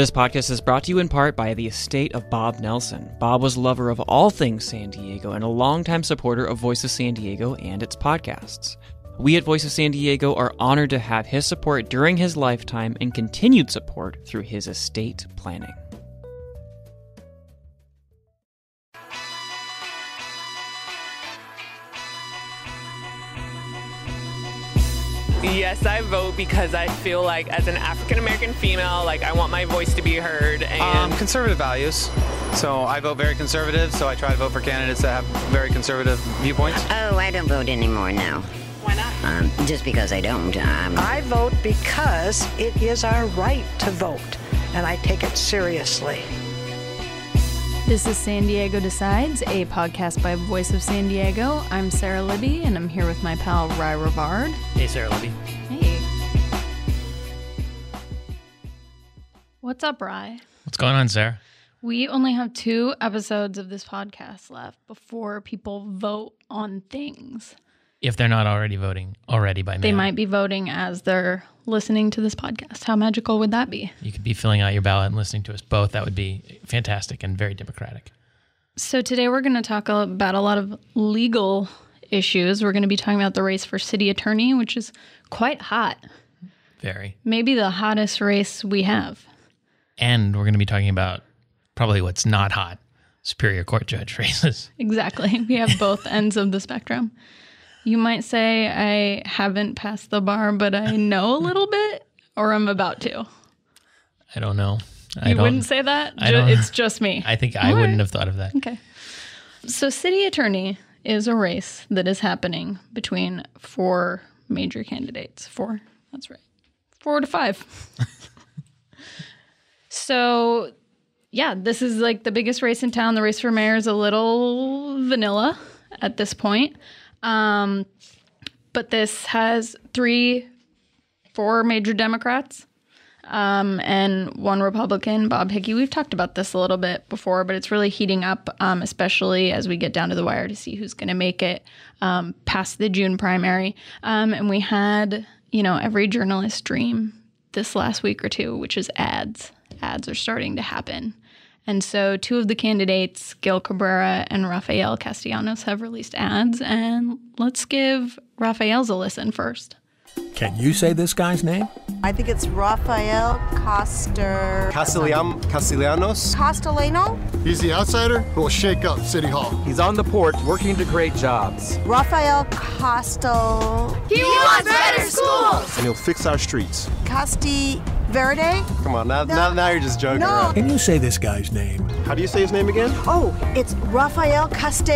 This podcast is brought to you in part by the estate of Bob Nelson. Bob was a lover of all things San Diego and a longtime supporter of Voice of San Diego and its podcasts. We at Voice of San Diego are honored to have his support during his lifetime and continued support through his estate planning. Yes, I vote because I feel like as an African American female, like I want my voice to be heard. And Um, conservative values. So I vote very conservative. So I try to vote for candidates that have very conservative viewpoints. Oh, I don't vote anymore now. why not? Um, just because I don't. Um, I vote because it is our right to vote, and I take it seriously. This is San Diego Decides, a podcast by Voice of San Diego. I'm Sarah Libby, and I'm here with my pal Ry Rivard. Hey, Sarah Libby. Hey. What's up, Ry? What's going on, Sarah? We only have two episodes of this podcast left before people vote on things. If they're not already voting already by mail, They might be voting as they're listening to this podcast. How magical would that be? You could be filling out your ballot and listening to us both. That would be fantastic and very democratic. So, today we're going to talk about a lot of legal issues. We're going to be talking about the race for city attorney, which is quite hot. Very. Maybe the hottest race we have. And we're going to be talking about probably what's not hot Superior Court judge races. Exactly. We have both ends of the spectrum. You might say I haven't passed the bar, but I know a little bit, or I'm about to. I don't know. I You don't, wouldn't say that? Ju- it's just me. I think I All wouldn't right. have thought of that. Okay. So, city attorney is a race that is happening between four major candidates. Four. That's right. Four to five. so, yeah, this is like the biggest race in town. The race for mayor is a little vanilla at this point. Um, but this has three, four major Democrats um, and one Republican, Bob Hickey. We've talked about this a little bit before, but it's really heating up, um, especially as we get down to the wire to see who's going to make it um, past the June primary. Um, and we had, you know, every journalist dream this last week or two, which is ads. Ads are starting to happen. And so, two of the candidates, Gil Cabrera and Rafael Castellanos, have released ads. And let's give Rafael's a listen first. Can you say this guy's name? I think it's Rafael Coster. Castellam- Castellanos. Castellano? He's the outsider who will shake up City Hall. He's on the port working to create jobs. Rafael Costel. He wants better schools! And he'll fix our streets. Casti Verde? Come on, now, No. now, now you're just joking No. around. Can you say this guy's name? How do you say his name again? Oh, it's Rafael Caste.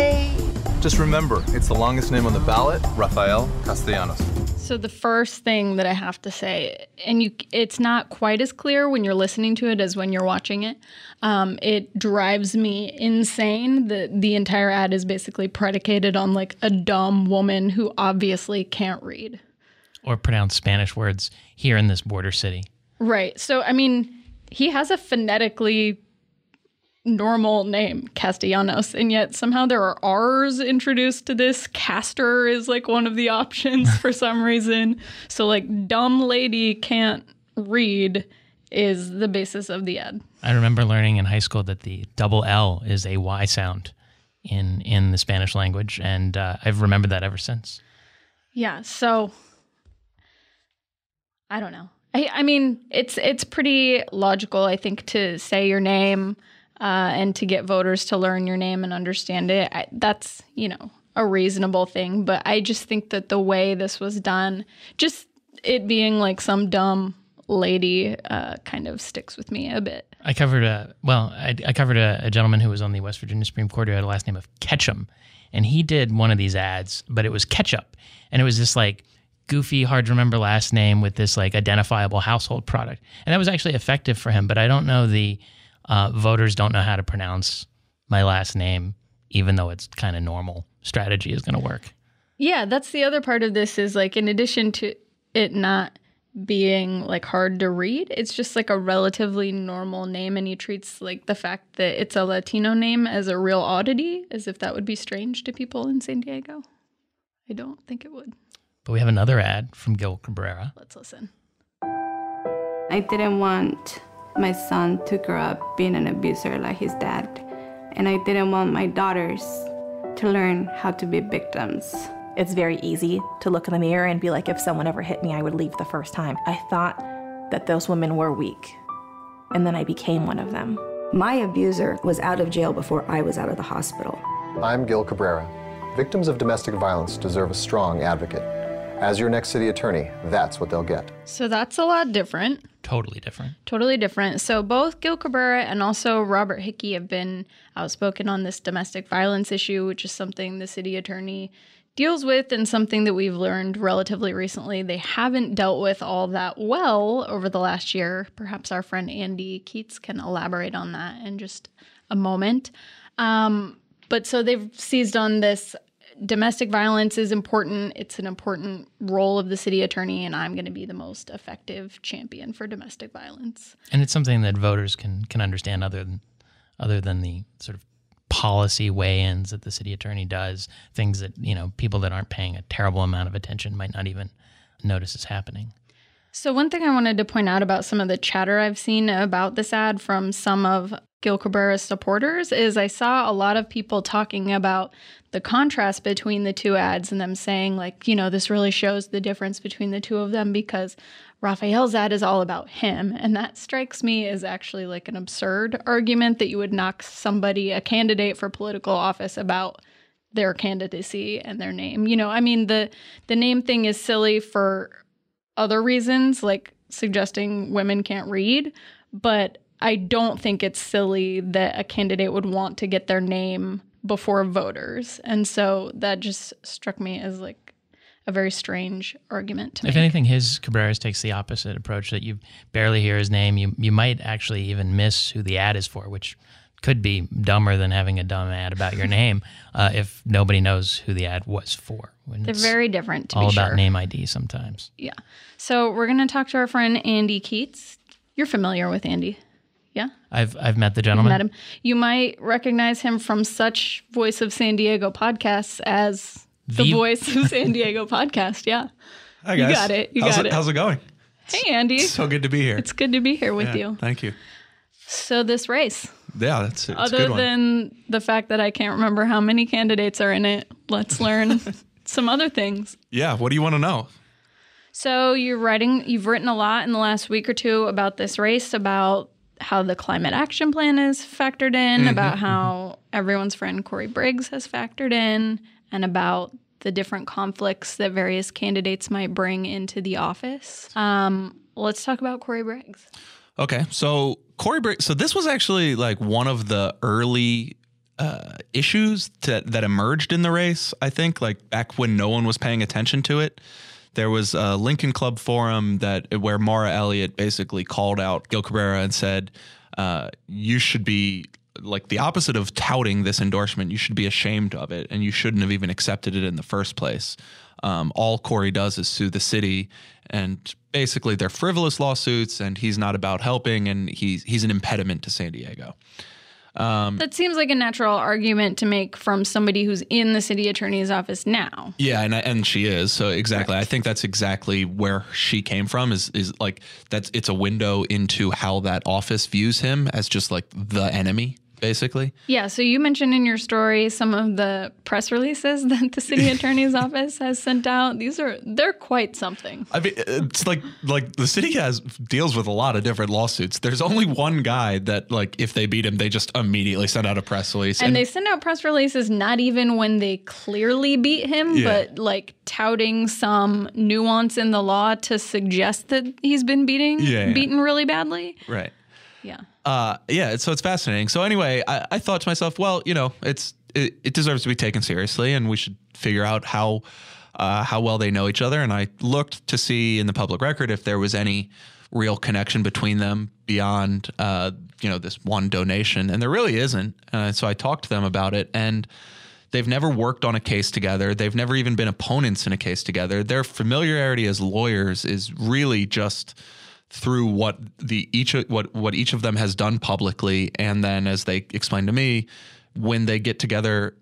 Just remember, it's the longest name on the ballot, Rafael Castellanos. So the first thing that I have to say, and you, it's not quite as clear when you're listening to it as when you're watching it. Um, it drives me insane that the entire ad is basically predicated on like a dumb woman who obviously can't read. Or pronounce Spanish words here in this border city. Right. So I mean, he has a phonetically normal name, Castellanos, and yet somehow there are R's introduced to this. Castor is like one of the options for some reason. So like dumb lady can't read is the basis of the ad. I remember learning in high school that the double L is a Y sound in in the Spanish language, and uh, I've remembered that ever since. Yeah, so I don't know. I I mean, it's it's pretty logical, I think, to say your name uh, and to get voters to learn your name and understand it. I, that's you know a reasonable thing, but I just think that the way this was done, just it being like some dumb lady, uh, kind of sticks with me a bit. I covered a well, I, I covered a, a gentleman who was on the West Virginia Supreme Court who had a last name of Ketchum, and he did one of these ads, but it was ketchup, and it was just like goofy, hard to remember last name with this like identifiable household product, and that was actually effective for him. But I don't know the uh, voters don't know how to pronounce my last name, even though it's kind of normal strategy is going to work. Yeah, that's the other part of this is like in addition to it not being like hard to read, it's just like a relatively normal name and he treats like the fact that it's a Latino name as a real oddity, as if that would be strange to people in San Diego. I don't think it would. But we have another ad from Gil Cabrera. Let's listen. I didn't want my son to grow up being an abuser like his dad. And I didn't want my daughters to learn how to be victims. It's very easy to look in the mirror and be like, if someone ever hit me, I would leave the first time. I thought that those women were weak, and then I became one of them. My abuser was out of jail before I was out of the hospital. I'm Gil Cabrera. Victims of domestic violence deserve a strong advocate. As your next city attorney, that's what they'll get. So that's a lot different. Totally different. Totally different. So both Gil Cabrera and also Robert Hickey have been outspoken on this domestic violence issue, which is something the city attorney deals with and something that we've learned relatively recently they haven't dealt with all that well over the last year. Perhaps our friend Andy Keatts can elaborate on that in just a moment. Um, but so they've seized on this domestic violence is important. It's an important role of the city attorney, and I'm going to be the most effective champion for domestic violence. And it's something that voters can can understand other than other than the sort of policy weigh-ins that the city attorney does, things that, you know, people that aren't paying a terrible amount of attention might not even notice is happening. So, one thing I wanted to point out about some of the chatter I've seen about this ad from some of Gil Cabrera's supporters is I saw a lot of people talking about the contrast between the two ads and them saying, like, you know, this really shows the difference between the two of them because Rafael's ad is all about him. And that strikes me as actually like an absurd argument that you would knock somebody, a candidate for political office, about their candidacy and their name. You know, I mean the the name thing is silly for other reasons, like suggesting women can't read, but I don't think it's silly that a candidate would want to get their name before voters. And so that just struck me as like a very strange argument to If make. If anything, his Cabrera's takes the opposite approach that you barely hear his name. You you might actually even miss who the ad is for, which could be dumber than having a dumb ad about your name uh, if nobody knows who the ad was for. They're it's very different, to all be about sure. name ID sometimes. Yeah. So we're going to talk to our friend Andy Keatts. You're familiar with Andy. Yeah. I've I've met the You've gentleman. met him. You might recognize him from such Voice of San Diego podcasts as the The- Voice of San Diego podcast. Yeah. Hi You got it. You how's got it, it. How's it going? Hey, Andy. So good to be here. It's good to be here with Yeah, you. Thank you. So this race, Yeah, that's it's other good one. than the fact that I can't remember how many candidates are in it, let's learn some other things. yeah, what do you want to know? So you're writing, you've written a lot in the last week or two about this race, about how the climate action plan is factored in, Mhm, about how everyone's friend Corey Briggs has factored in, and about the different conflicts that various candidates might bring into the office. Um, let's talk about Corey Briggs. Okay, so Corey Briggs. So this was actually like one of the early uh, issues that that emerged in the race. I think like back when no one was paying attention to it. There was a Lincoln Club forum that where Mara Elliott basically called out Gil Cabrera and said, uh, "You should be like the opposite of touting this endorsement. You should be ashamed of it, and you shouldn't have even accepted it in the first place." Um, all Corey does is sue the city, and basically they're frivolous lawsuits, and he's not about helping, and he's he's an impediment to San Diego. Um, That seems like a natural argument to make from somebody who's in the city attorney's office now. Yeah, and and she is so exactly. I think that's exactly where she came from. Is is like that's it's a window into how that office views him as just like the enemy, basically. Yeah, so you mentioned in your story some of the press releases that the city attorney's office has sent out. These are they're quite something. I mean, it's like like the city has deals with a lot of different lawsuits. There's only one guy that like if they beat him, they just immediately send out a press release. And, they send out press releases not even when they clearly beat him, Yeah. but like touting some nuance in the law to suggest that he's been beating Yeah, yeah. beaten really badly. right. Yeah. Uh, yeah, so it's fascinating. So anyway, I, I thought to myself, well, you know, it's it, it deserves to be taken seriously, and we should figure out how uh, how well they know each other. And I looked to see in the public record if there was any real connection between them beyond uh, you know this one donation, and there really isn't. Uh, so I talked to them about it, and they've never worked on a case together. They've never even been opponents in a case together. Their familiarity as lawyers is really just through what the each what what each of them has done publicly and then as they explained to me when they get together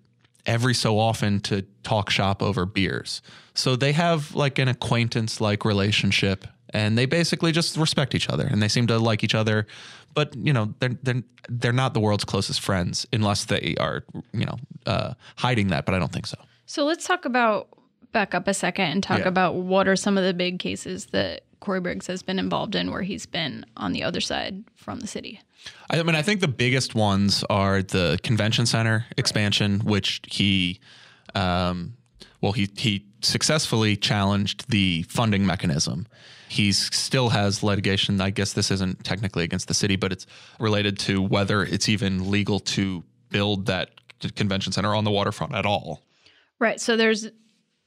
every so often to talk shop over beers so they have like an acquaintance like relationship and they basically just respect each other and they seem to like each other. But you know, they're they're they're not the world's closest friends unless they are you know uh, hiding that. But I don't think so. So let's talk about back up a second and talk Yeah. about what are some of the big cases that Corey Briggs has been involved in where he's been on the other side from the city. I mean, I think the biggest ones are the convention center expansion, which he, um, well, he he successfully challenged the funding mechanism. He still has litigation. I guess this isn't technically against the city, but it's related to whether it's even legal to build that convention center on the waterfront at all. Right. So there's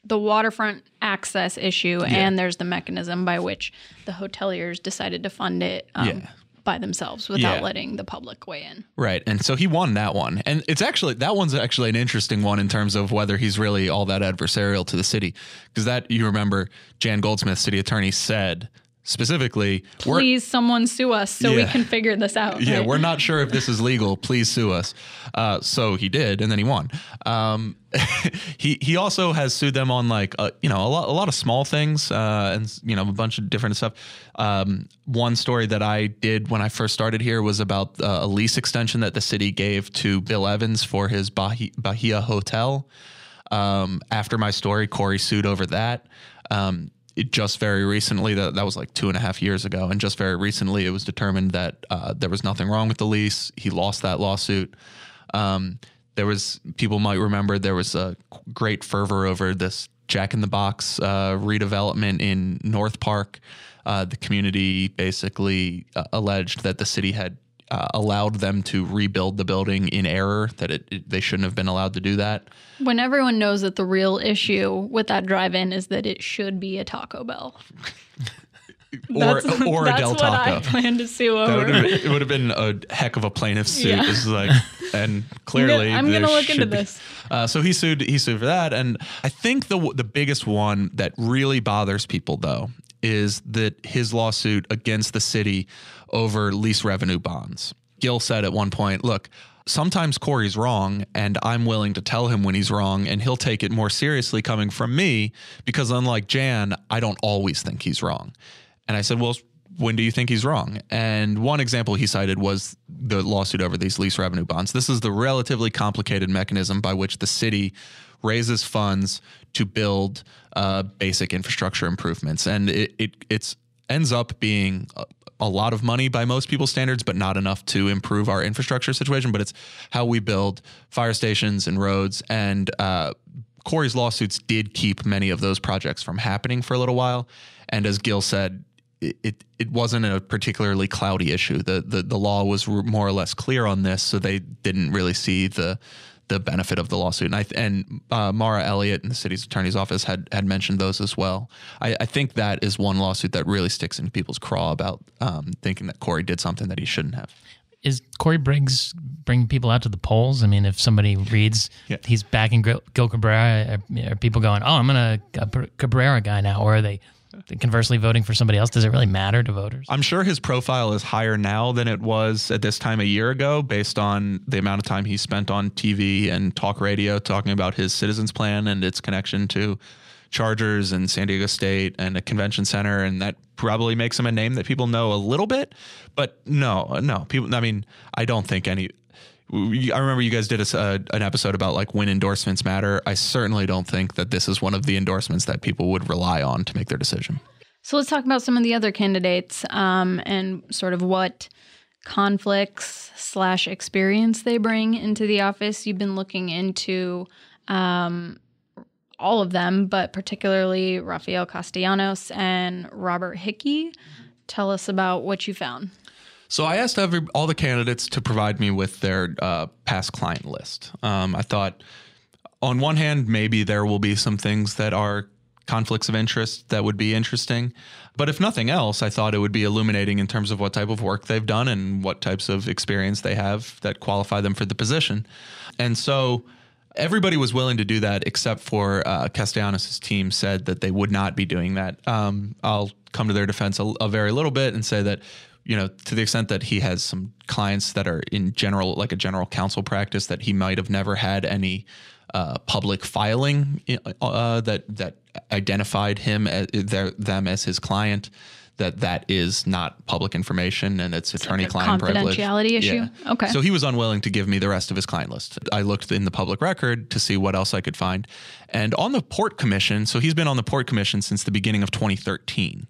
the waterfront access issue, Yeah. and there's the mechanism by which the hoteliers decided to fund it um, Yeah. by themselves without Yeah. letting the public weigh in. Right. And so he won that one. And it's actually, that one's actually an interesting one in terms of whether he's really all that adversarial to the city. Because that, you remember, Jan Goldsmith, city attorney, said specifically, Please, someone sue us so we can figure this out. yeah, right? we're not sure if this is legal. Please sue us. Uh, so he did, and then he won. Um, he he also has sued them on like uh, you know a lot a lot of small things uh, and you know a bunch of different stuff. Um, one story that I did when I first started here was about uh, a lease extension that the city gave to Bill Evans for his Bahia, Bahia hotel. Um, after my story, Corey sued over that. Um, it just very recently that that was like two and a half years ago, and just very recently it was determined that uh, there was nothing wrong with the lease. He lost that lawsuit. Um, there was people might remember there was a great fervor over this Jack in the Box uh, redevelopment in North Park. Uh, the community basically uh, alleged that the city had uh, allowed them to rebuild the building in error, that it, it- they shouldn't have been allowed to do that. When everyone knows that the real issue with that drive-in is that it should be a Taco Bell. Or, That's- or a Del what Taco. I plan to sue over. would been, it would have been a heck of a plaintiff suit. Yeah. Is like, and clearly, I'm gonna look into be- this. Uh, so he sued. He sued for that, and I think the the biggest one that really bothers people though is that his lawsuit against the city over lease revenue bonds. Gil said at one point, "Look." Sometimes Corey's wrong, and I'm willing to tell him when he's wrong, and he'll take it more seriously coming from me because, unlike Jan, I don't always think he's wrong. And I said, Well, when do you think he's wrong? And one example he cited was the lawsuit over these lease revenue bonds. This is the relatively complicated mechanism by which the city raises funds to build uh, basic infrastructure improvements. And it, it it's ends up being a, a lot of money by most people's standards, but not enough to improve our infrastructure situation. But it's how we build fire stations and roads. And uh, Corey's lawsuits did keep many of those projects from happening for a little while. And as Gil said, it, it, it wasn't a particularly cloudy issue. The, the the law was more or less clear on this, so they didn't really see the the benefit of the lawsuit. And I and uh, Mara Elliott in the city's attorney's office had had mentioned those as well. I, I think that is one lawsuit that really sticks into people's craw about um, thinking that Corey did something that he shouldn't have. Is Corey Briggs bringing people out to the polls? I mean, if somebody reads he's backing Gil Gil Cabrera, are, are people going, "Oh, I'm gonna a Cabrera guy now," or are they conversely voting for somebody else? Does it really matter to voters? I'm sure his profile is higher now than it was at this time a year ago, based on the amount of time he spent on TV and talk radio talking about his citizens plan and its connection to Chargers and San Diego State and a convention center, and that probably makes him a name that people know a little bit. But no, no, people. I mean, I don't think any. I remember you guys did a, uh, an episode about like when endorsements matter. I certainly don't think that this is one of the endorsements that people would rely on to make their decision. So let's talk about some of the other candidates um, and sort of what conflicts slash experience they bring into the office. You've been looking into um, all of them, but particularly Rafael Castellanos and Robert Hickey. Tell us about what you found. So I asked every all the candidates to provide me with their uh, past client list. Um, I thought, on one hand, maybe there will be some things that are conflicts of interest that would be interesting, but if nothing else, I thought it would be illuminating in terms of what type of work they've done and what types of experience they have that qualify them for the position. And so everybody was willing to do that except for uh, Castellanos' team said that they would not be doing that. Um, I'll come to their defense a, a very little bit and say that you know to the extent that he has some clients that are in general like a general counsel practice that he might have never had any uh, public filing uh, that that identified him as their, them as his client that that is not public information and it's attorney-client privilege. confidentiality issue? Okay. So he was unwilling to give me the rest of his client list. I looked in the public record to see what else I could find, and on the Port Commission. So he's been on the Port Commission since the beginning of 2013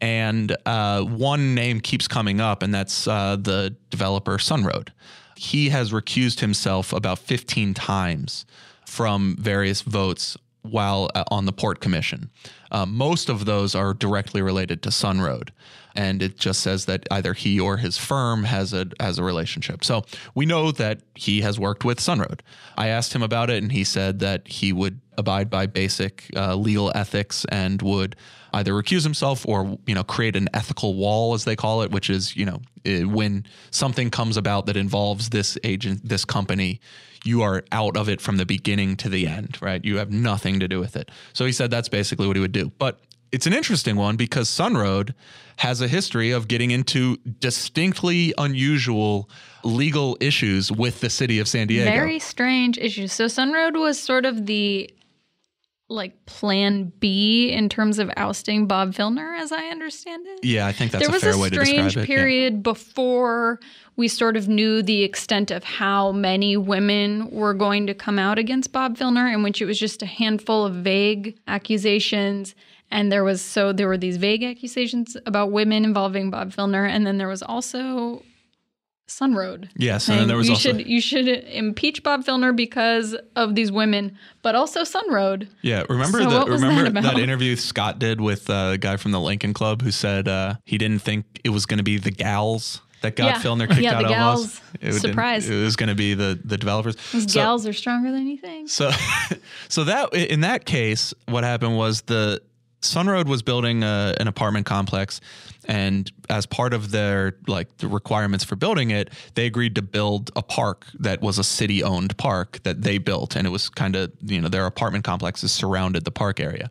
and uh, one name keeps coming up, and that's uh, the developer Sunroad. He has recused himself about 15 times from various votes while uh, on the Port Commission. Uh, most of those are directly related to Sunroad, and it just says that either he or his firm has a has a relationship. So we know that he has worked with Sunroad. I asked him about it, and he said that he would abide by basic uh, legal ethics and would either recuse himself or you know create an ethical wall as they call it which is you know eh, when something comes about that involves this agent this company you are out of it from the beginning to the end right you have nothing to do with it so he said that's basically what he would do but it's an interesting one because Sunroad has a history of getting into distinctly unusual legal issues with the city of San Diego. Very strange issues. So Sunroad was sort of the like plan B in terms of ousting Bob Filner, as I understand it. Yeah, I think that's there a was fair a way to describe strange it. Yeah. period before we sort of knew the extent of how many women were going to come out against Bob Filner, in which it was just a handful of vague accusations. And there was so there were these vague accusations about women involving Bob Filner, and then there was also Sunroad. Yes, and then there was you also- should you should impeach Bob Filner because of these women, but also Sunroad. Yeah, remember So was remember that about? interview Scott did with uh, the guy from the Lincoln Club who said uh, he didn't think it was going to be the gals that got Yeah. Filner kicked Yeah, out the of gals. It Surprise. It was going to be the the developers. Those So- gals are stronger than you think. So, so that in that case, what happened was the Sunroad was building a, an apartment complex, and as part of their like the requirements for building it, they agreed to build a park that was a city-owned park that they built, and it was kind of you know their apartment complexes surrounded the park area.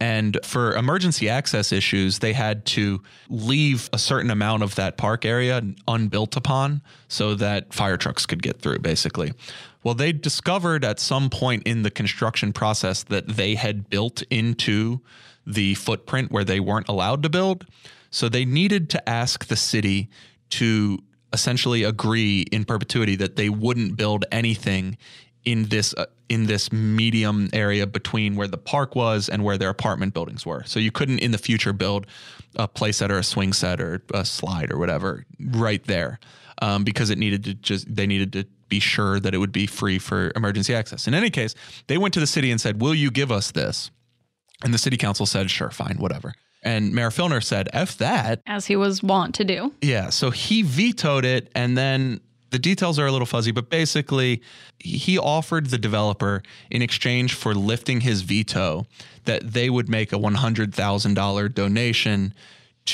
And for emergency access issues, they had to leave a certain amount of that park area unbuilt upon so that fire trucks could get through, basically. Well, they discovered at some point in the construction process that they had built into the footprint where they weren't allowed to build. So they needed to ask the city to essentially agree in perpetuity that they wouldn't build anything in this uh, in this medium area between where the park was and where their apartment buildings were. So you couldn't in the future build a play set or a swing set or a slide or whatever right there um, because it needed to just they needed to be sure that it would be free for emergency access. In any case, they went to the city and said, "Will you give us this?" And the city council said, "Sure, fine, whatever." And Mayor Filner said, "F that." As he was wont to do. Yeah, so he vetoed it, and then the details are a little fuzzy, but basically, he offered the developer in exchange for lifting his veto that they would make a $100,000 donation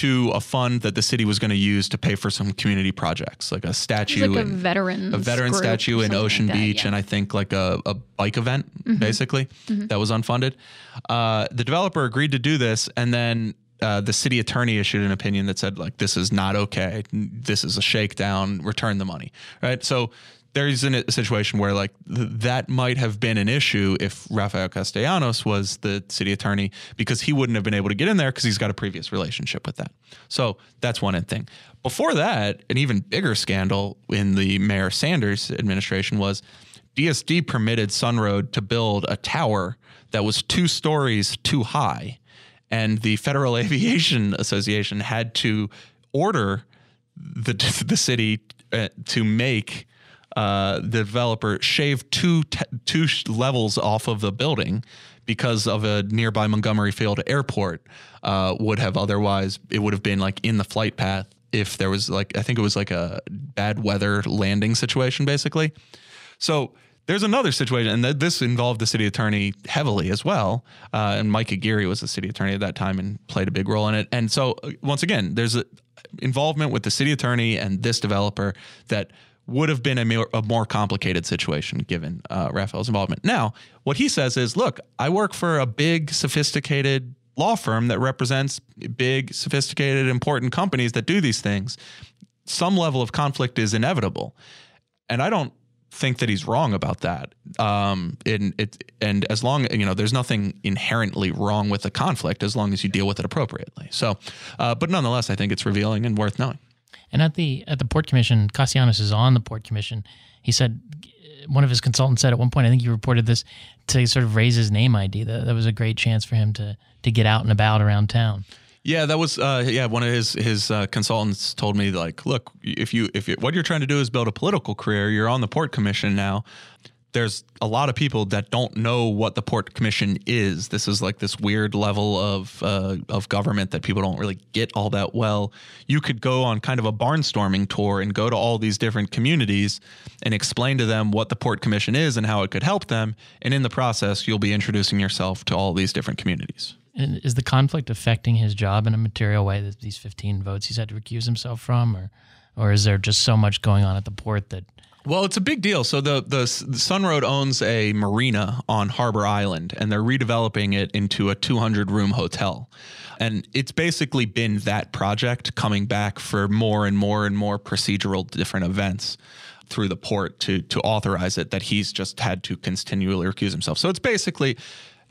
to a fund that the city was going to use to pay for some community projects, like a statue, like a veterans a veteran statue in something like Ocean that, Beach, yeah. and I think like a, a bike event, Mhm. basically, Mhm. that was unfunded. Uh, the developer agreed to do this, and then uh, the city attorney issued an opinion that said like this is not okay. This is a shakedown. Return the money. Right. So there's an, a situation where like th- that might have been an issue if Rafael Castellanos was the city attorney because he wouldn't have been able to get in there because he's got a previous relationship with that. So that's one thing. Before that, an even bigger scandal in the Mayor Sanders administration was DSD permitted Sunroad to build a tower that was two stories too high. And the Federal Aviation Association had to order the, the city uh, to make uh, the developer shave two te- two levels off of the building because of a nearby Montgomery Field airport uh, would have otherwise it would have been like in the flight path if there was like I think it was like a bad weather landing situation basically. So there's another situation, and th- this involved the city attorney heavily as well. Uh, and Mike Aguirre was the city attorney at that time and played a big role in it. And so, uh, once again, there's a involvement with the city attorney and this developer that would have been a more, a more complicated situation given uh, Rafael's involvement. Now, what he says is, look, I work for a big, sophisticated law firm that represents big, sophisticated, important companies that do these things. Some level of conflict is inevitable. And I don't think that he's wrong about that. Um, and it and as long you know, there's nothing inherently wrong with the conflict as long as you deal with it appropriately. So, uh, but nonetheless, I think it's revealing and worth knowing. And at the at the port commission, Castellanos is on the port commission. He said one of his consultants said at one point, I think you reported this, to sort of raise his name ID. That that was a great chance for him to to get out and about around town. Yeah, that was uh, yeah. One of his his uh, consultants told me like, look, if you if you, what you're trying to do is build a political career, you're on the port commission now. There's a lot of people that don't know what the port commission is. This is like this weird level of uh, of government that people don't really get all that well. You could go on kind of a barnstorming tour and go to all these different communities and explain to them what the port commission is and how it could help them. And in the process, you'll be introducing yourself to all these different communities. And is the conflict affecting his job in a material way? That these 15 votes he's had to recuse himself from, or or is there just so much going on at the port that? Well, it's a big deal. So the the, the Sunroad owns a marina on Harbor Island, and they're redeveloping it into a 200 room hotel. And it's basically been that project coming back for more and more and more procedural different events through the port to to authorize it that he's just had to continually recuse himself. So it's basically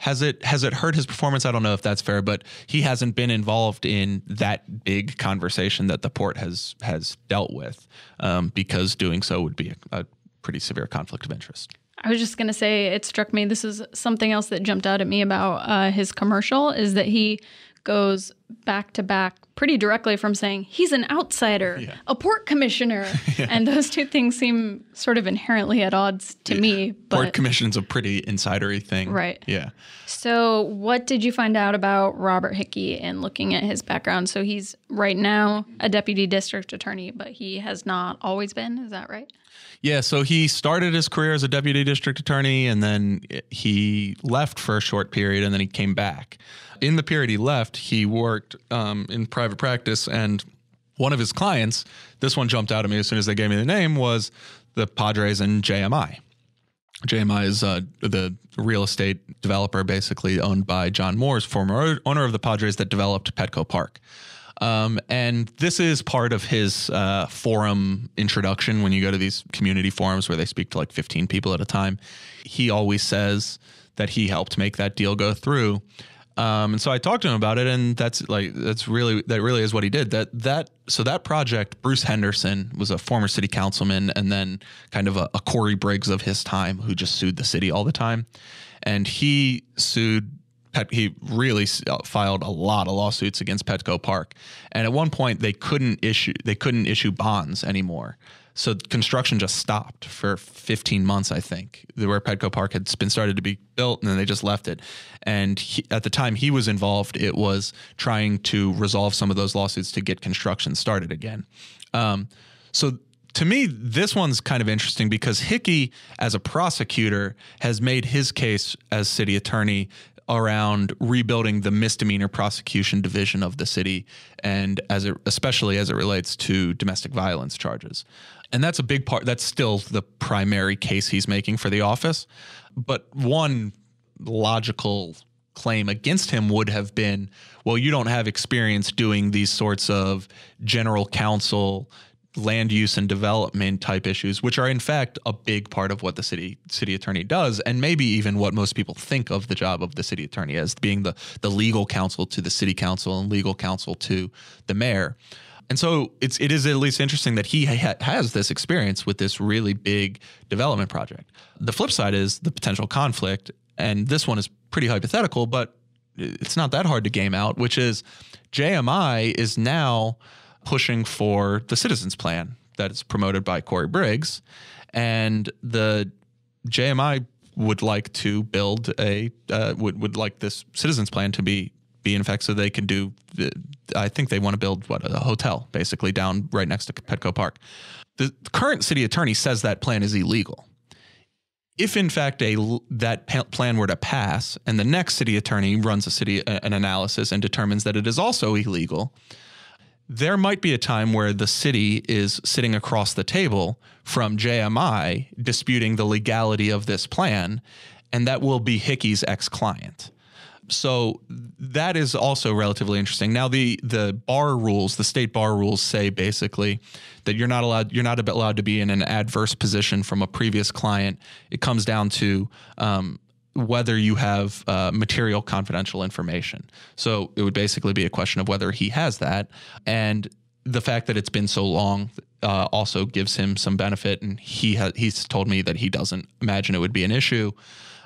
has it has it hurt his performance? I don't know if that's fair, but he hasn't been involved in that big conversation that the port has has dealt with um, because doing so would be a, a pretty severe conflict of interest. I was just going to say it struck me. This is something else that jumped out at me about uh, his commercial is that he goes back to back pretty directly from saying he's an outsider, yeah. a port commissioner, yeah. and those two things seem sort of inherently at odds to yeah. me. But port commission's a pretty insidery thing, right? Yeah. So, what did you find out about Robert Hickey in looking at his background? So, he's right now a deputy district attorney, but he has not always been. Is that right? Yeah, so he started his career as a deputy district attorney and then he left for a short period and then he came back in the period he left, he worked um, in private practice, and one of his clients, this one jumped out at me as soon as they gave me the name, was the Padres and JMI. JMI is uh, the real estate developer, basically owned by John Moores, former owner of the Padres that developed Petco Park. Um, and this is part of his uh, forum introduction when you go to these community forums where they speak to like 15 people at a time. He always says that he helped make that deal go through. Um, and so I talked to him about it, and that's like that's really that really is what he did. That that so that project, Bruce Henderson was a former city councilman, and then kind of a, a Corey Briggs of his time, who just sued the city all the time, and he sued. Pet, he really uh, filed a lot of lawsuits against Petco Park, and at one point they couldn't issue they couldn't issue bonds anymore so construction just stopped for 15 months, I think, where Petco Park had been started to be built, and then they just left it. And he, at the time he was involved, it was trying to resolve some of those lawsuits to get construction started again. Um, so to me, this one's kind of interesting because Hickey, as a prosecutor, has made his case as city attorney around rebuilding the misdemeanor prosecution division of the city and as it especially as it relates to domestic violence charges and that's a big part that's still the primary case he's making for the office. But one logical claim against him would have been well you don't have experience doing these sorts of general counsel land use and development type issues which are in fact a big part of what the city city attorney does and maybe even what most people think of the job of the city attorney as being the the legal counsel to the city council and legal counsel to the mayor and so it's it is at least interesting that he ha- has this experience with this really big development project. The flip side is the potential conflict, and this one is pretty hypothetical, but it's not that hard to game out. Which is JMI is now pushing for the citizens plan that is promoted by Corey Briggs, and the JMI would like to build a uh, would would like this citizens plan to be be in effect so they can do uh, I think they want to build what a hotel basically down right next to Petco Park. The current city attorney says that plan is illegal. If in fact a that plan were to pass and the next city attorney runs a city an analysis and determines that it is also illegal, there might be a time where the city is sitting across the table from JMI disputing the legality of this plan and that will be Hickey's ex-client. So that is also relatively interesting. Now the the bar rules, the state bar rules say basically that you're not allowed you're not allowed to be in an adverse position from a previous client. It comes down to um, whether you have uh, material confidential information. So it would basically be a question of whether he has that, and the fact that it's been so long uh, also gives him some benefit. And he ha- he's told me that he doesn't imagine it would be an issue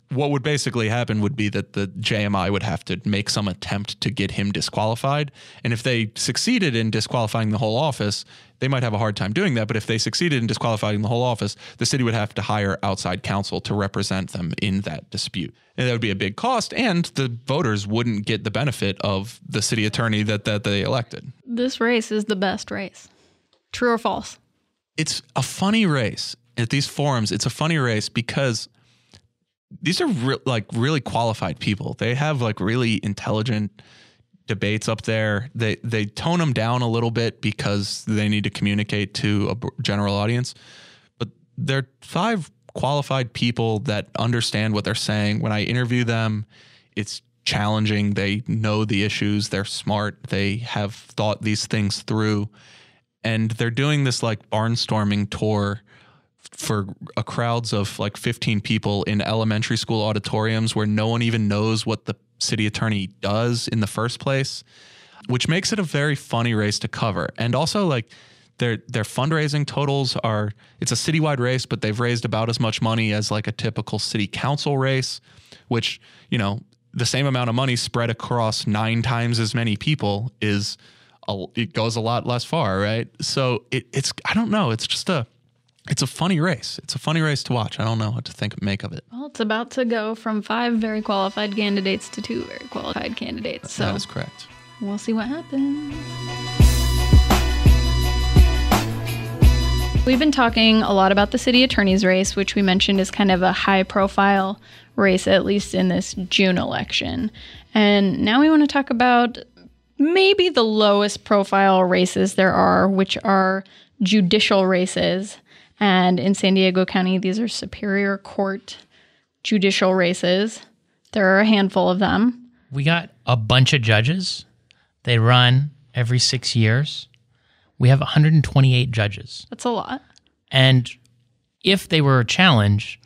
what would basically happen would be that the JMI would have to make some attempt to get him disqualified. And if they succeeded in disqualifying the whole office, they might have a hard time doing that. But if they succeeded in disqualifying the whole office, the city would have to hire outside counsel to represent them in that dispute. And that would be a big cost, and the voters wouldn't get the benefit of the city attorney that, that they elected. This race is the best race. True or false? It's a funny race. At these forums, it's a funny race because these are re- like really qualified people. They have like really intelligent debates up there. They they tone them down a little bit because they need to communicate to a general audience. But they're five qualified people that understand what they're saying. When I interview them, it's challenging. They know the issues. They're smart. They have thought these things through. And they're doing this like barnstorming tour for a crowds of like 15 people in elementary school auditoriums where no one even knows what the city attorney does in the first place, which makes it a very funny race to cover. And also like their their fundraising totals are it's a citywide race, but they've raised about as much money as like a typical city council race, which, you know, the same amount of money spread across nine times as many people is a, it goes a lot less far, right? So it, it's I don't know, it's just a it's a funny race. It's a funny race to watch. I don't know what to think make of it. Well, it's about to go from five very qualified candidates to two very qualified candidates. So that is correct. We'll see what happens. We've been talking a lot about the city attorney's race, which we mentioned is kind of a high profile race, at least in this June election. And now we want to talk about maybe the lowest profile races there are, which are judicial races. And in San Diego County, these are Superior Court judicial races. There are a handful of them. We got a bunch of judges. They run every six years. We have 128 judges. That's a lot. And if they were a challenge,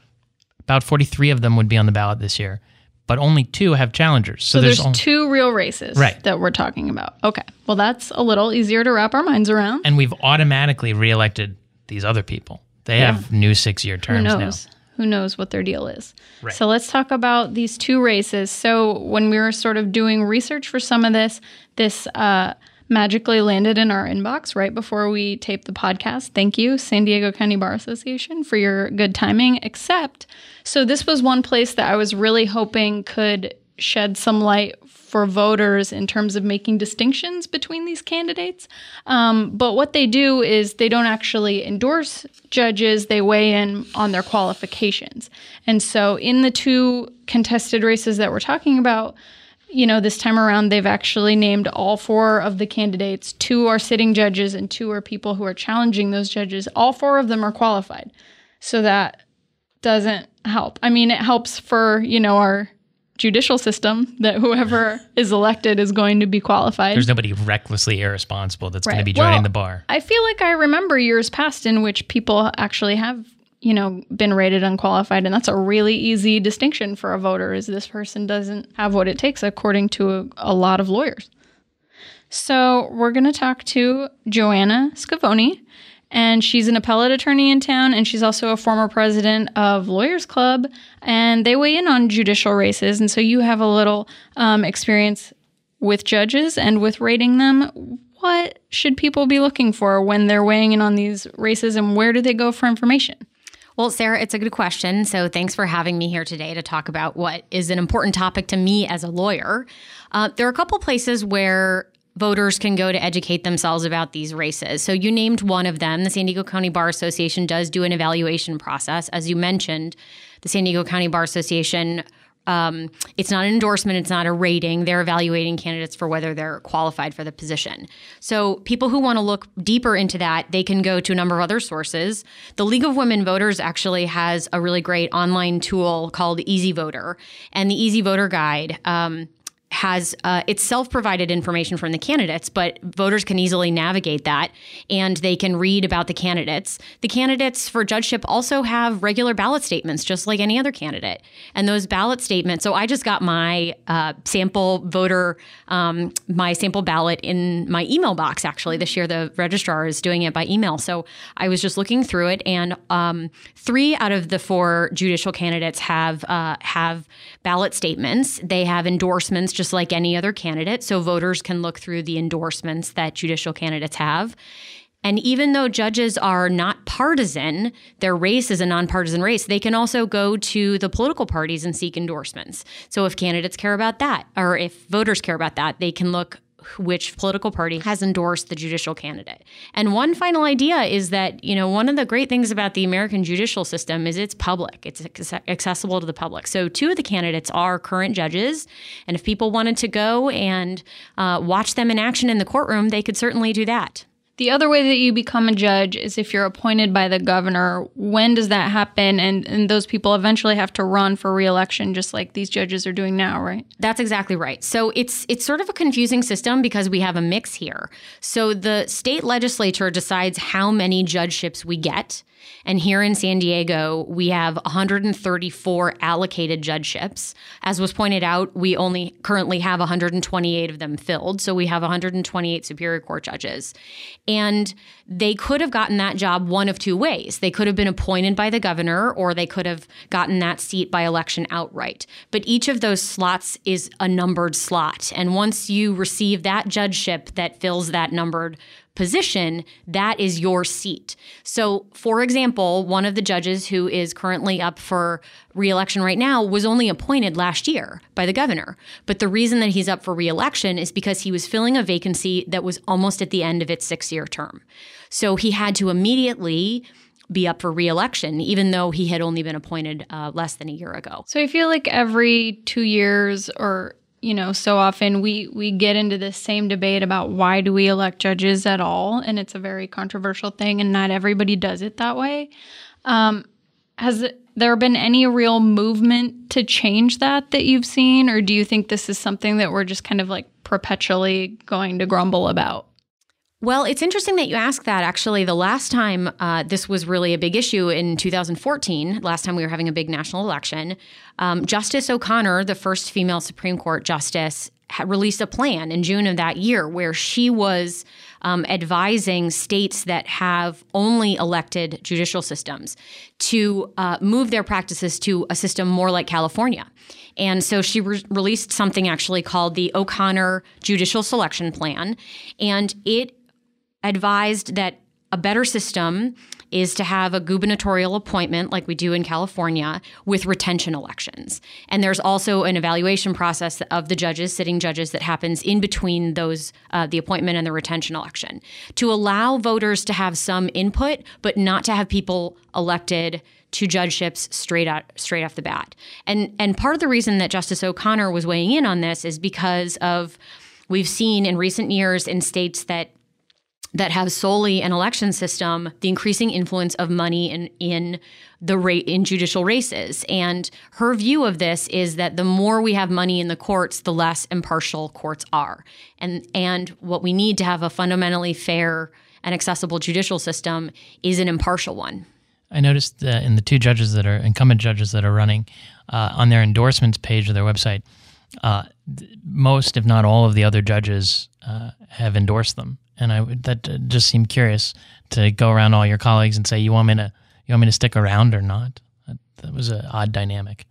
about 43 of them would be on the ballot this year, but only two have challengers. So, so there's, there's only, two real races right. that we're talking about. Okay. Well, that's a little easier to wrap our minds around. And we've automatically reelected these other people. They yeah. have new six year terms Who knows? now. Who knows what their deal is? Right. So let's talk about these two races. So when we were sort of doing research for some of this, this uh, magically landed in our inbox right before we taped the podcast. Thank you, San Diego County Bar Association, for your good timing. Except, so this was one place that I was really hoping could shed some light for voters in terms of making distinctions between these candidates. Um, but what they do is they don't actually endorse judges, they weigh in on their qualifications. And so in the two contested races that we're talking about, you know, this time around, they've actually named all four of the candidates. Two are sitting judges, and two are people who are challenging those judges. All four of them are qualified. So that doesn't help. I mean, it helps for, you know, our judicial system that whoever is elected is going to be qualified. There's nobody recklessly irresponsible that's right. going to be joining well, the bar. I feel like I remember years past in which people actually have, you know, been rated unqualified and that's a really easy distinction for a voter is this person doesn't have what it takes according to a, a lot of lawyers. So, we're going to talk to Joanna Scavone and she's an appellate attorney in town and she's also a former president of lawyers club and they weigh in on judicial races and so you have a little um, experience with judges and with rating them what should people be looking for when they're weighing in on these races and where do they go for information well, Sarah, it's a good question. So thanks for having me here today to talk about what is an important topic to me as a lawyer. Uh, there are a couple places where voters can go to educate themselves about these races. So you named one of them. The San Diego County Bar Association does do an evaluation process. As you mentioned, the San Diego County Bar Association um, it's not an endorsement, it's not a rating. They're evaluating candidates for whether they're qualified for the position. So, people who want to look deeper into that, they can go to a number of other sources. The League of Women Voters actually has a really great online tool called Easy Voter. And the Easy Voter Guide um, has uh, it's self-provided information from the candidates, but voters can easily navigate that and they can read about the candidates. The candidates for judgeship also have regular ballot statements, just like any other candidate. And those ballot statements. So I just got my uh, sample voter, um, my sample ballot in my email box. Actually, this year the registrar is doing it by email. So I was just looking through it, and um, three out of the four judicial candidates have uh, have ballot statements. They have endorsements just like any other candidate. So voters can look through the endorsements that judicial candidates have. And even though judges are not partisan, their race is a nonpartisan race, they can also go to the political parties and seek endorsements. So if candidates care about that, or if voters care about that, they can look which political party has endorsed the judicial candidate. And one final idea is that, you know, one of the great things about the American judicial system is it's public, it's accessible to the public. So two of the candidates are current judges. And if people wanted to go and uh, watch them in action in the courtroom, they could certainly do that. The other way that you become a judge is if you're appointed by the governor. When does that happen? And, and those people eventually have to run for reelection, just like these judges are doing now, right? That's exactly right. So it's it's sort of a confusing system because we have a mix here. So the state legislature decides how many judgeships we get. And here in San Diego, we have 134 allocated judgeships. As was pointed out, we only currently have 128 of them filled. So we have 128 Superior Court judges. And they could have gotten that job one of two ways. They could have been appointed by the governor, or they could have gotten that seat by election outright. But each of those slots is a numbered slot. And once you receive that judgeship that fills that numbered position, that is your seat. So, for example, one of the judges who is currently up for reelection right now was only appointed last year by the governor. But the reason that he's up for reelection is because he was filling a vacancy that was almost at the end of its six year term. So, he had to immediately be up for reelection, even though he had only been appointed uh, less than a year ago. So I feel like every two years or you know so often we we get into this same debate about why do we elect judges at all? And it's a very controversial thing and not everybody does it that way. Um, has there been any real movement to change that that you've seen? Or do you think this is something that we're just kind of like perpetually going to grumble about well, it's interesting that you ask that. Actually, the last time uh, this was really a big issue in 2014, last time we were having a big national election, um, Justice O'Connor, the first female Supreme Court justice, released a plan in June of that year where she was um, advising states that have only elected judicial systems to uh, move their practices to a system more like California. And so she re- released something actually called the O'Connor Judicial Selection Plan. And it advised that a better system is to have a gubernatorial appointment like we do in California with retention elections. And there's also an evaluation process of the judges, sitting judges, that happens in between those, uh, the appointment and the retention election to allow voters to have some input, but not to have people elected to judgeships straight out straight off the bat. And and part of the reason that Justice O'Connor was weighing in on this is because of we've seen in recent years in states that that have solely an election system, the increasing influence of money in in the rate in judicial races. And her view of this is that the more we have money in the courts, the less impartial courts are. And and what we need to have a fundamentally fair and accessible judicial system is an impartial one. I noticed that in the two judges that are incumbent judges that are running uh, on their endorsements page of their website, uh, most, if not all, of the other judges uh, have endorsed them and I that just seemed curious to go around all your colleagues and say, "You want me to you want me to stick around or not?" That, that was an odd dynamic.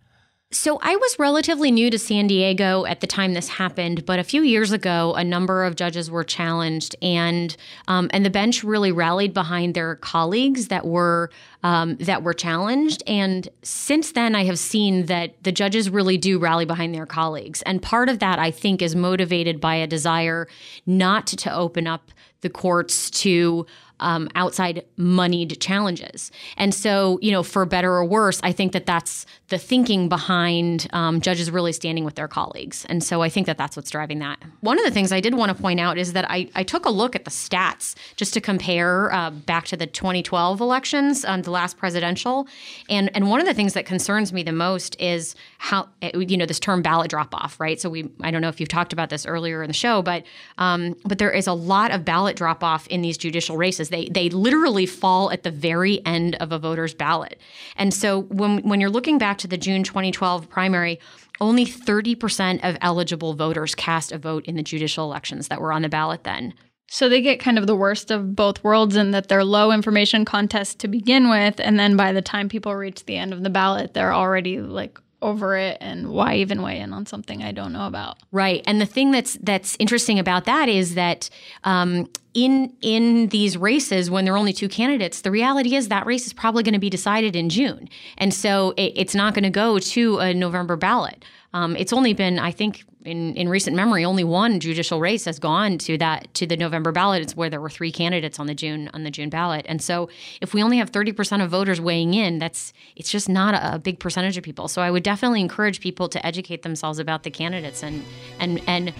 So I was relatively new to San Diego at the time this happened, but a few years ago, a number of judges were challenged, and um, and the bench really rallied behind their colleagues that were um, that were challenged. And since then, I have seen that the judges really do rally behind their colleagues, and part of that I think is motivated by a desire not to open up the courts to um, outside moneyed challenges. And so, you know, for better or worse, I think that that's the thinking behind um, judges really standing with their colleagues. And so I think that that's what's driving that. One of the things I did want to point out is that I, I took a look at the stats just to compare uh, back to the 2012 elections, um, the last presidential. And, and one of the things that concerns me the most is how, you know, this term ballot drop off, right? So we, I don't know if you've talked about this earlier in the show, but, um, but there is a lot of ballot drop off in these judicial races. They they literally fall at the very end of a voter's ballot. And so when when you're looking back to the June 2012 primary, only 30% of eligible voters cast a vote in the judicial elections that were on the ballot then. So they get kind of the worst of both worlds in that they're low information contests to begin with, and then by the time people reach the end of the ballot, they're already like over it and why even weigh in on something I don't know about. Right. And the thing that's that's interesting about that is that um, in in these races when there are only two candidates, the reality is that race is probably going to be decided in June, and so it, it's not going to go to a November ballot. Um, it's only been, I think, in, in recent memory, only one judicial race has gone to that to the November ballot. It's where there were three candidates on the June on the June ballot. And so, if we only have thirty percent of voters weighing in, that's it's just not a, a big percentage of people. So, I would definitely encourage people to educate themselves about the candidates and and and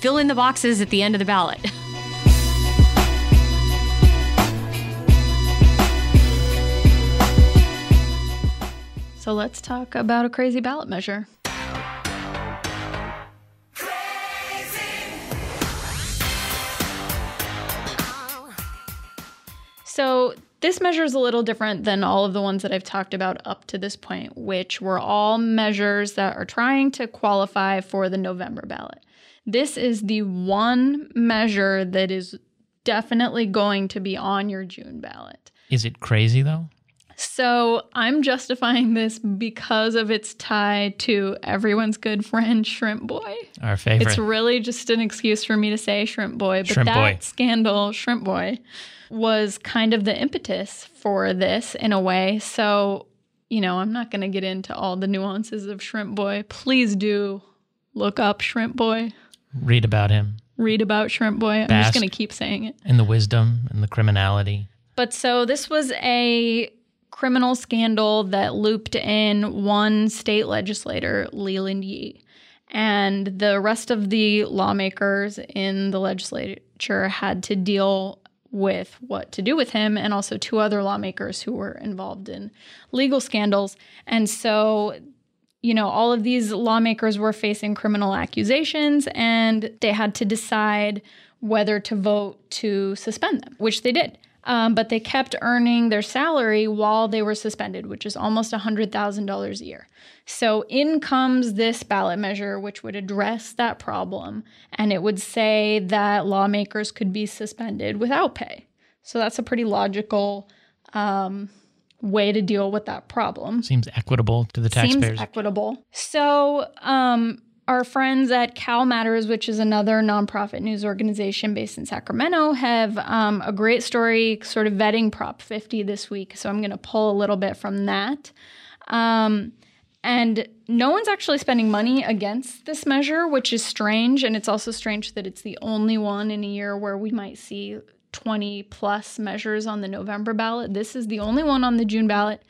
fill in the boxes at the end of the ballot. So let's talk about a crazy ballot measure. So this measure is a little different than all of the ones that I've talked about up to this point, which were all measures that are trying to qualify for the November ballot. This is the one measure that is definitely going to be on your June ballot. Is it crazy though? So I'm justifying this because of its tie to everyone's good friend Shrimp Boy. Our favorite. It's really just an excuse for me to say Shrimp Boy, but Shrimp that Boy. scandal, Shrimp Boy, was kind of the impetus for this in a way. So, you know, I'm not going to get into all the nuances of Shrimp Boy. Please do look up Shrimp Boy, Read about him read about Shrimp Boy. I'm just going to keep saying it. and the wisdom and the criminality. But so this was a criminal scandal that looped in one state legislator, Leland Yee. And the rest of the lawmakers in the legislature had to deal with what to do with him, and also two other lawmakers who were involved in legal scandals. And so, you know, all of these lawmakers were facing criminal accusations, and they had to decide whether to vote to suspend them, which they did. Um, but they kept earning their salary while they were suspended, which is almost $100,000 a year. So in comes this ballot measure, which would address that problem, and it would say that lawmakers could be suspended without pay. So that's a pretty logical um, way to deal with that problem. Seems equitable to the taxpayers. Seems equitable. So, um, our friends at CalMatters, which is another nonprofit news organization based in Sacramento, have um, a great story sort of vetting Prop 50 this week. So I'm going to pull a little bit from that. Um, and no one's actually spending money against this measure, which is strange. And it's also strange that it's the only one in a year where we might see 20 plus measures on the November ballot. This is the only one on the June ballot.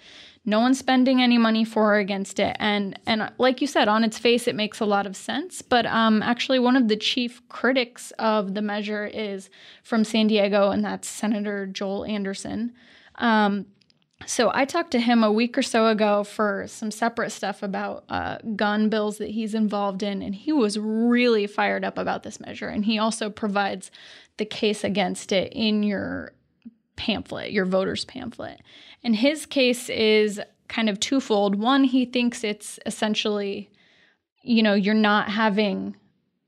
No one's spending any money for or against it. And and like you said, on its face, it makes a lot of sense. But um, actually, one of the chief critics of the measure is from San Diego, and that's Senator Joel Anderson. Um, so I talked to him a week or so ago for some separate stuff about uh, gun bills that he's involved in, and he was really fired up about this measure. And he also provides the case against it in your pamphlet, your voter's pamphlet. And his case is kind of twofold. One, he thinks it's essentially, you know, you're not having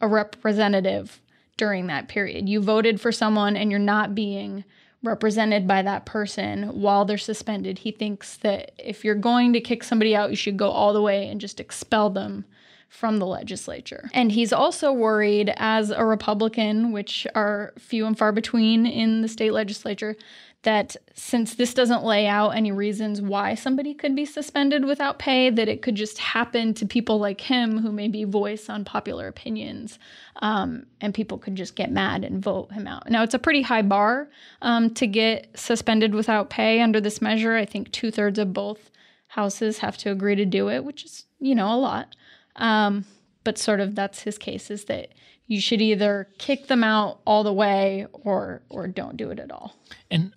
a representative during that period. You voted for someone and you're not being represented by that person while they're suspended. He thinks that if you're going to kick somebody out, you should go all the way and just expel them from the legislature. And he's also worried, as a Republican, which are few and far between in the state legislature, that since this doesn't lay out any reasons why somebody could be suspended without pay, that it could just happen to people like him who maybe voice unpopular opinions, um, and people could just get mad and vote him out. Now, it's a pretty high bar um, to get suspended without pay under this measure. I think two thirds of both houses have to agree to do it, which is, you know, a lot. Um, but sort of that's his case is that you should either kick them out all the way or or don't do it at all. And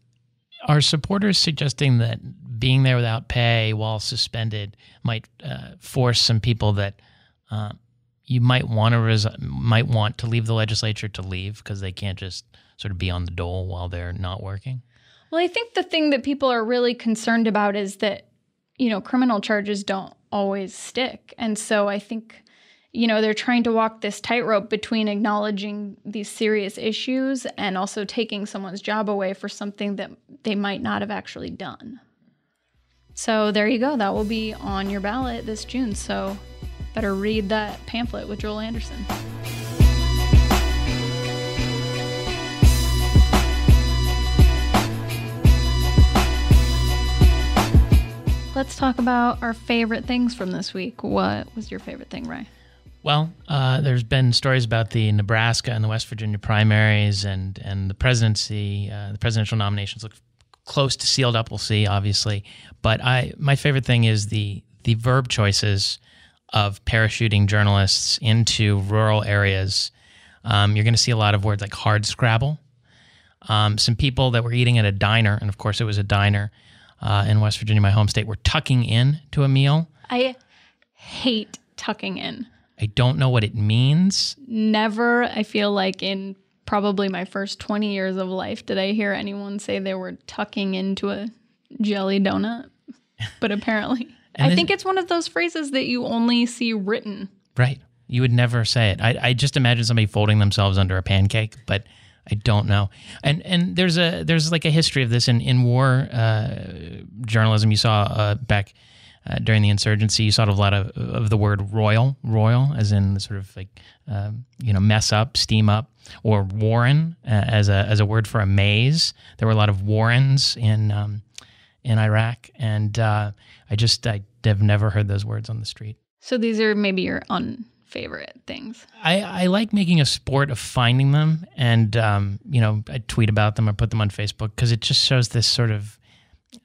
are supporters suggesting that being there without pay while suspended might uh, force some people that uh, you might want to res- might want to leave the legislature to leave because they can't just sort of be on the dole while they're not working? Well, I think the thing that people are really concerned about is that you know criminal charges don't always stick, and so I think you know, they're trying to walk this tightrope between acknowledging these serious issues and also taking someone's job away for something that they might not have actually done. So there you go. That will be on your ballot this June. So better read that pamphlet with Joel Anderson. Let's talk about our favorite things from this week. What was your favorite thing, Ry? Well, uh, there's been stories about the Nebraska and the West Virginia primaries and and the presidency, uh, the presidential nominations look close to sealed up. We'll see, obviously. But I, my favorite thing is the the verb choices of parachuting journalists into rural areas. Um, you're going to see a lot of words like hard scrabble. Um, some people that were eating at a diner, and of course it was a diner uh, in West Virginia, my home state, were tucking in to a meal. I hate tucking in. I don't know what it means. Never, I feel like in probably my first 20 years of life, did I hear anyone say they were tucking into a jelly donut. But apparently, I think it's one of those phrases that you only see written. Right. You would never say it. I, I just imagine somebody folding themselves under a pancake, but I don't know. And and there's a there's like a history of this in in war uh, journalism. You saw uh, back uh, during the insurgency. You saw a lot of, of the word royal, royal, as in sort of like um, you know mess up, steam up, or warren uh, as a as a word for a maze. There were a lot of warrens in um, in Iraq, and uh, I just I have never heard those words on the street. So these are maybe your unfavorite things. I, I like making a sport of finding them, and um, you know I tweet about them or put them on Facebook because it just shows this sort of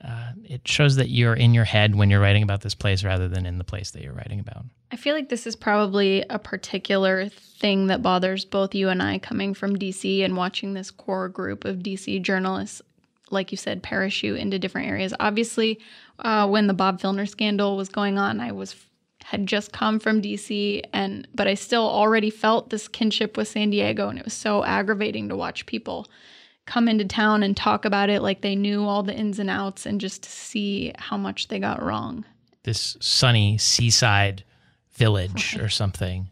uh, it shows that you're in your head when you're writing about this place rather than in the place that you're writing about. I feel like this is probably a particular thing that bothers both you and I coming from DC and watching this core group of DC journalists, like you said, parachute into different areas. Obviously, uh, when the Bob Filner scandal was going on, I was had just come from DC and but I still already felt this kinship with San Diego and it was so aggravating to watch people come into town and talk about it like they knew all the ins and outs and just to see how much they got wrong. This sunny seaside village or something.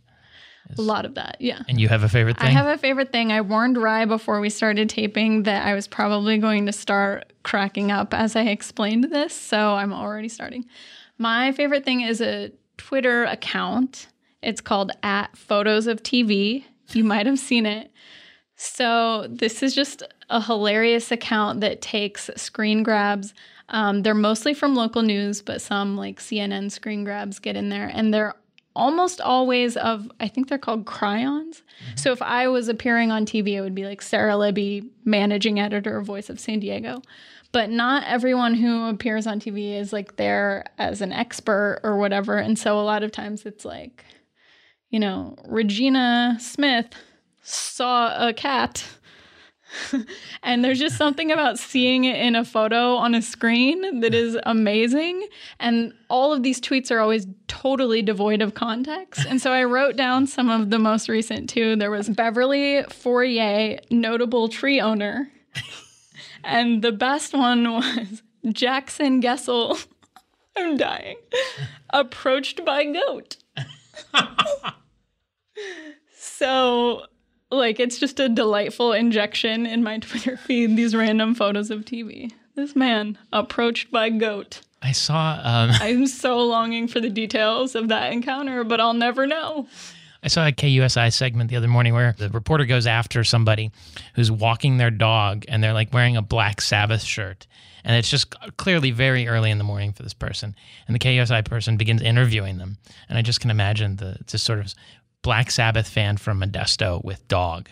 A lot of that, yeah. And you have a favorite thing? I have a favorite thing. I warned Ry before we started taping that I was probably going to start cracking up as I explained this, so I'm already starting. My favorite thing is a Twitter account. It's called at Photos of TV. You might have seen it. So this is just a hilarious account that takes screen grabs. Um, they're mostly from local news, but some like CNN screen grabs get in there, and they're almost always of I think they're called chyrons. Mm-hmm. So if I was appearing on TV, it would be like Sara Libby, managing editor, voice of San Diego. But not everyone who appears on TV is like there as an expert or whatever. And so a lot of times it's like, you know, Regina Smith saw a cat and there's just something about seeing it in a photo on a screen that is amazing. And all of these tweets are always totally devoid of context. And so I wrote down some of the most recent too. There was Beverly Fourier, notable tree owner. And the best one was Jackson Gessel. I'm dying. Approached by goat. so like it's just a delightful injection in my Twitter feed. These random photos of TV. This man approached by goat. I saw. Um, I'm so longing for the details of that encounter, but I'll never know. I saw a KUSI segment the other morning where the reporter goes after somebody who's walking their dog and they're like wearing a Black Sabbath shirt. And it's just clearly very early in the morning for this person. And the KUSI person begins interviewing them. And I just can imagine the just sort of Black Sabbath fan from Modesto with dog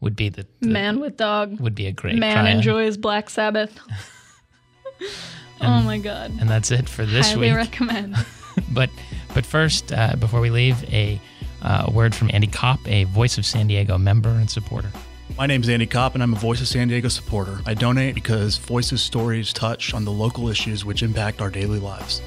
would be the, the Man with dog. would be a great Man enjoys Black Sabbath. oh my god. And that's it for this Highly week. recommend. but but first, uh, before we leave, a uh, word from Andy Kopp, a Voice of San Diego member and supporter. My name is Andy Kopp, and I'm a Voice of San Diego supporter. I donate because Voices stories touch on the local issues which impact our daily lives.